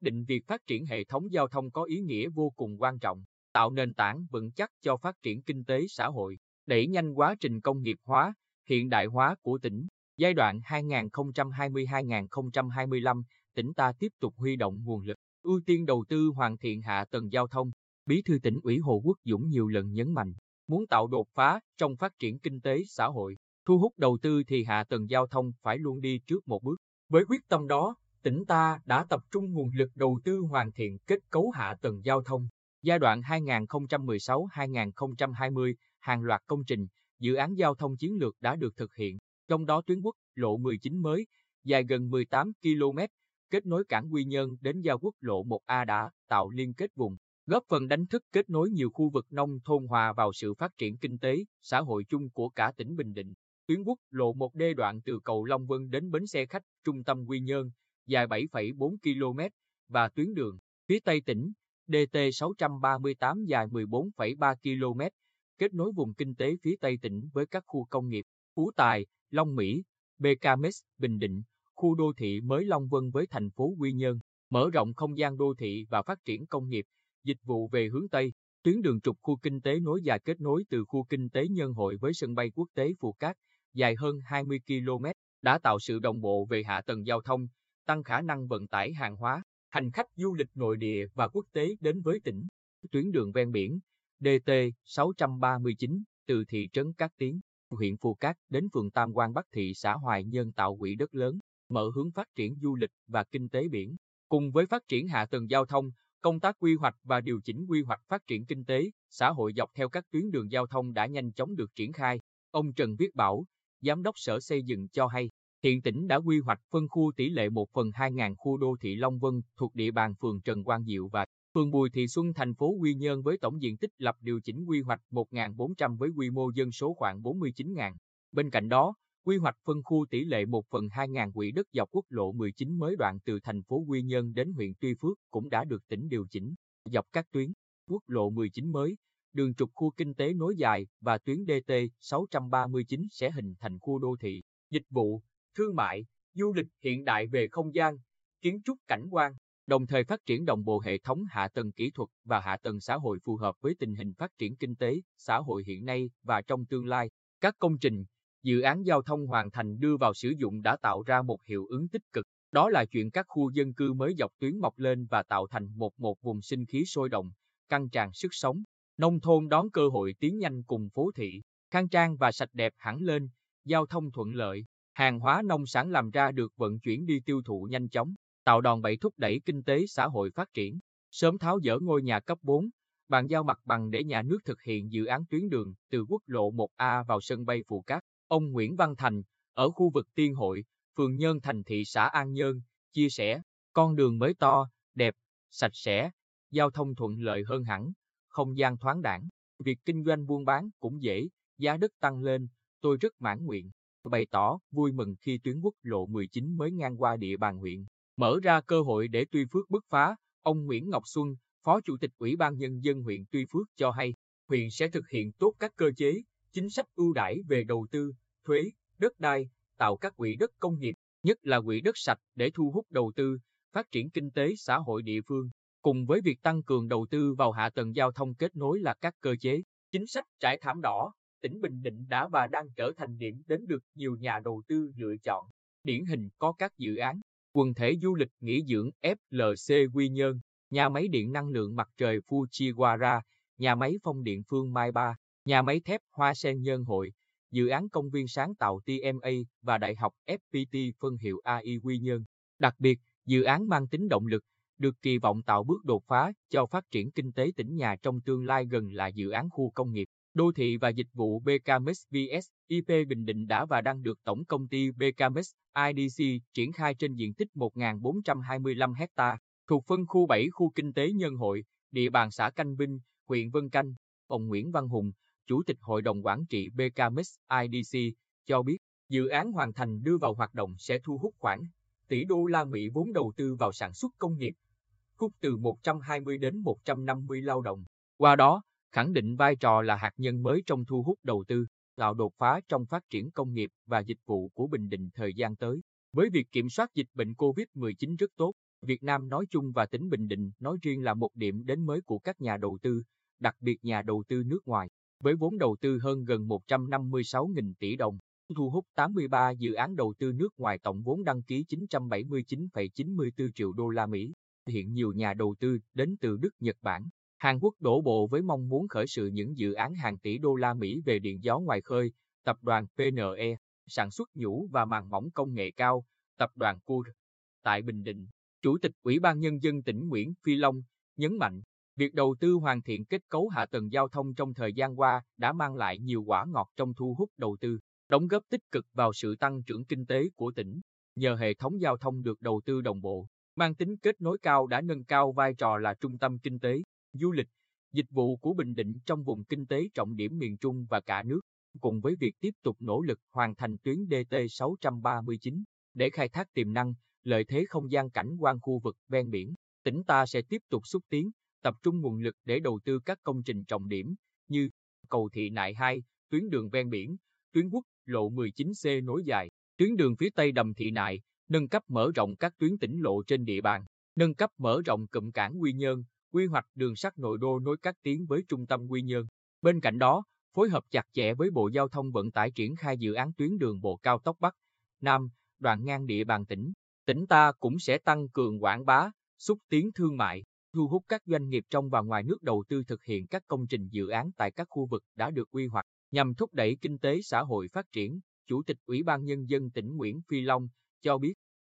xác định việc phát triển hệ thống giao thông có ý nghĩa vô cùng quan trọng, tạo nền tảng vững chắc cho phát triển kinh tế xã hội, đẩy nhanh quá trình công nghiệp hóa, hiện đại hóa của tỉnh. Giai đoạn 2020-2025, tỉnh ta tiếp tục huy động nguồn lực, ưu tiên đầu tư hoàn thiện hạ tầng giao thông. Bí thư tỉnh ủy Hồ Quốc Dũng nhiều lần nhấn mạnh, muốn tạo đột phá trong phát triển kinh tế xã hội, thu hút đầu tư thì hạ tầng giao thông phải luôn đi trước một bước. Với quyết tâm đó, tỉnh ta đã tập trung nguồn lực đầu tư hoàn thiện kết cấu hạ tầng giao thông. Giai đoạn 2016-2020, hàng loạt công trình, dự án giao thông chiến lược đã được thực hiện, trong đó tuyến quốc lộ 19 mới, dài gần 18 km, kết nối cảng Quy Nhơn đến giao quốc lộ 1A đã tạo liên kết vùng, góp phần đánh thức kết nối nhiều khu vực nông thôn hòa vào sự phát triển kinh tế, xã hội chung của cả tỉnh Bình Định. Tuyến quốc lộ 1D đoạn từ cầu Long Vân đến bến xe khách trung tâm Quy Nhơn, dài 7,4 km, và tuyến đường phía Tây tỉnh, DT 638 dài 14,3 km, kết nối vùng kinh tế phía Tây tỉnh với các khu công nghiệp, Phú Tài, Long Mỹ, BKMX, Bình Định, khu đô thị mới Long Vân với thành phố Quy Nhơn, mở rộng không gian đô thị và phát triển công nghiệp, dịch vụ về hướng Tây. Tuyến đường trục khu kinh tế nối dài kết nối từ khu kinh tế Nhân Hội với sân bay quốc tế Phù Cát, dài hơn 20 km, đã tạo sự đồng bộ về hạ tầng giao thông, tăng khả năng vận tải hàng hóa, hành khách du lịch nội địa và quốc tế đến với tỉnh. Tuyến đường ven biển DT 639 từ thị trấn Cát Tiến, huyện Phù Cát đến phường Tam Quan Bắc thị xã Hoài Nhơn tạo quỹ đất lớn, mở hướng phát triển du lịch và kinh tế biển. Cùng với phát triển hạ tầng giao thông, công tác quy hoạch và điều chỉnh quy hoạch phát triển kinh tế, xã hội dọc theo các tuyến đường giao thông đã nhanh chóng được triển khai. Ông Trần Viết Bảo, Giám đốc Sở Xây dựng cho hay, hiện tỉnh đã quy hoạch phân khu tỷ lệ 1 phần 2.000 khu đô thị Long Vân thuộc địa bàn phường Trần Quang Diệu và phường Bùi Thị Xuân thành phố Quy Nhơn với tổng diện tích lập điều chỉnh quy hoạch 1.400 với quy mô dân số khoảng 49.000. Bên cạnh đó, quy hoạch phân khu tỷ lệ 1 phần 2.000 quỹ đất dọc quốc lộ 19 mới đoạn từ thành phố Quy Nhơn đến huyện Tuy Phước cũng đã được tỉnh điều chỉnh. Dọc các tuyến, quốc lộ 19 mới, đường trục khu kinh tế nối dài và tuyến DT 639 sẽ hình thành khu đô thị, dịch vụ, thương mại, du lịch hiện đại về không gian, kiến trúc cảnh quan, đồng thời phát triển đồng bộ hệ thống hạ tầng kỹ thuật và hạ tầng xã hội phù hợp với tình hình phát triển kinh tế, xã hội hiện nay và trong tương lai. Các công trình, dự án giao thông hoàn thành đưa vào sử dụng đã tạo ra một hiệu ứng tích cực. Đó là chuyện các khu dân cư mới dọc tuyến mọc lên và tạo thành một một vùng sinh khí sôi động, căng tràn sức sống. Nông thôn đón cơ hội tiến nhanh cùng phố thị, khang trang và sạch đẹp hẳn lên, giao thông thuận lợi, hàng hóa nông sản làm ra được vận chuyển đi tiêu thụ nhanh chóng, tạo đòn bẩy thúc đẩy kinh tế xã hội phát triển. Sớm tháo dỡ ngôi nhà cấp 4, bàn giao mặt bằng để nhà nước thực hiện dự án tuyến đường từ quốc lộ 1A vào sân bay Phù Cát. Ông Nguyễn Văn Thành, ở khu vực Tiên Hội, phường Nhơn Thành thị xã An Nhơn, chia sẻ, con đường mới to, đẹp, sạch sẽ, giao thông thuận lợi hơn hẳn, không gian thoáng đẳng, việc kinh doanh buôn bán cũng dễ, giá đất tăng lên, tôi rất mãn nguyện. Bày tỏ vui mừng khi tuyến quốc lộ 19 mới ngang qua địa bàn huyện, mở ra cơ hội để Tuy Phước bứt phá, ông Nguyễn Ngọc Xuân, Phó Chủ tịch Ủy ban Nhân dân huyện Tuy Phước cho hay, huyện sẽ thực hiện tốt các cơ chế, chính sách ưu đãi về đầu tư, thuế, đất đai, tạo các quỹ đất công nghiệp, nhất là quỹ đất sạch để thu hút đầu tư, phát triển kinh tế xã hội địa phương. Cùng với việc tăng cường đầu tư vào hạ tầng giao thông kết nối là các cơ chế, chính sách trải thảm đỏ, tỉnh Bình Định đã và đang trở thành điểm đến được nhiều nhà đầu tư lựa chọn. Điển hình có các dự án, quần thể du lịch nghỉ dưỡng FLC Quy Nhơn, nhà máy điện năng lượng mặt trời Fujiwara, nhà máy phong điện Phương Mai Ba, nhà máy thép Hoa Sen Nhân Hội, dự án công viên sáng tạo TMA và Đại học FPT phân hiệu AI Quy Nhơn. Đặc biệt, dự án mang tính động lực, được kỳ vọng tạo bước đột phá cho phát triển kinh tế tỉnh nhà trong tương lai gần là dự án khu công nghiệp, đô thị và dịch vụ BKMS VS, IP Bình Định đã và đang được Tổng công ty BKMS IDC triển khai trên diện tích 1.425 ha thuộc phân khu 7 khu kinh tế Nhân Hội, địa bàn xã Canh Vinh, huyện Vân Canh. Ông Nguyễn Văn Hùng, Chủ tịch Hội đồng Quản trị BKMS IDC, cho biết dự án hoàn thành đưa vào hoạt động sẽ thu hút khoảng tỷ đô la Mỹ vốn đầu tư vào sản xuất công nghiệp, hút từ 120 đến 150 lao động. Qua đó, khẳng định vai trò là hạt nhân mới trong thu hút đầu tư, tạo đột phá trong phát triển công nghiệp và dịch vụ của Bình Định thời gian tới. Với việc kiểm soát dịch bệnh COVID-19 rất tốt, Việt Nam nói chung và tỉnh Bình Định nói riêng là một điểm đến mới của các nhà đầu tư, đặc biệt nhà đầu tư nước ngoài. Với vốn đầu tư hơn gần 156.000 tỷ đồng, thu hút 83 dự án đầu tư nước ngoài tổng vốn đăng ký 979,94 triệu đô la Mỹ. Hiện nhiều nhà đầu tư đến từ Đức, Nhật Bản, Hàn Quốc đổ bộ với mong muốn khởi sự những dự án hàng tỷ đô la Mỹ về điện gió ngoài khơi, tập đoàn PNE, sản xuất nhũ và màng mỏng công nghệ cao, tập đoàn CUR. Tại Bình Định, Chủ tịch Ủy ban Nhân dân tỉnh Nguyễn Phi Long nhấn mạnh, việc đầu tư hoàn thiện kết cấu hạ tầng giao thông trong thời gian qua đã mang lại nhiều quả ngọt trong thu hút đầu tư, đóng góp tích cực vào sự tăng trưởng kinh tế của tỉnh. Nhờ hệ thống giao thông được đầu tư đồng bộ, mang tính kết nối cao đã nâng cao vai trò là trung tâm kinh tế, du lịch, dịch vụ của Bình Định trong vùng kinh tế trọng điểm miền Trung và cả nước, cùng với việc tiếp tục nỗ lực hoàn thành tuyến DT 639 để khai thác tiềm năng, lợi thế không gian cảnh quan khu vực ven biển, tỉnh ta sẽ tiếp tục xúc tiến, tập trung nguồn lực để đầu tư các công trình trọng điểm như cầu Thị Nại 2, tuyến đường ven biển, tuyến quốc lộ 19C nối dài, tuyến đường phía Tây Đầm Thị Nại, nâng cấp mở rộng các tuyến tỉnh lộ trên địa bàn, nâng cấp mở rộng cụm cảng Quy Nhơn, quy hoạch đường sắt nội đô nối các tuyến với trung tâm Quy Nhơn. Bên cạnh đó, phối hợp chặt chẽ với Bộ Giao thông Vận tải triển khai dự án tuyến đường bộ cao tốc Bắc, Nam, đoạn ngang địa bàn tỉnh. Tỉnh ta cũng sẽ tăng cường quảng bá, xúc tiến thương mại, thu hút các doanh nghiệp trong và ngoài nước đầu tư thực hiện các công trình dự án tại các khu vực đã được quy hoạch nhằm thúc đẩy kinh tế xã hội phát triển. Chủ tịch Ủy ban Nhân dân tỉnh Nguyễn Phi Long cho biết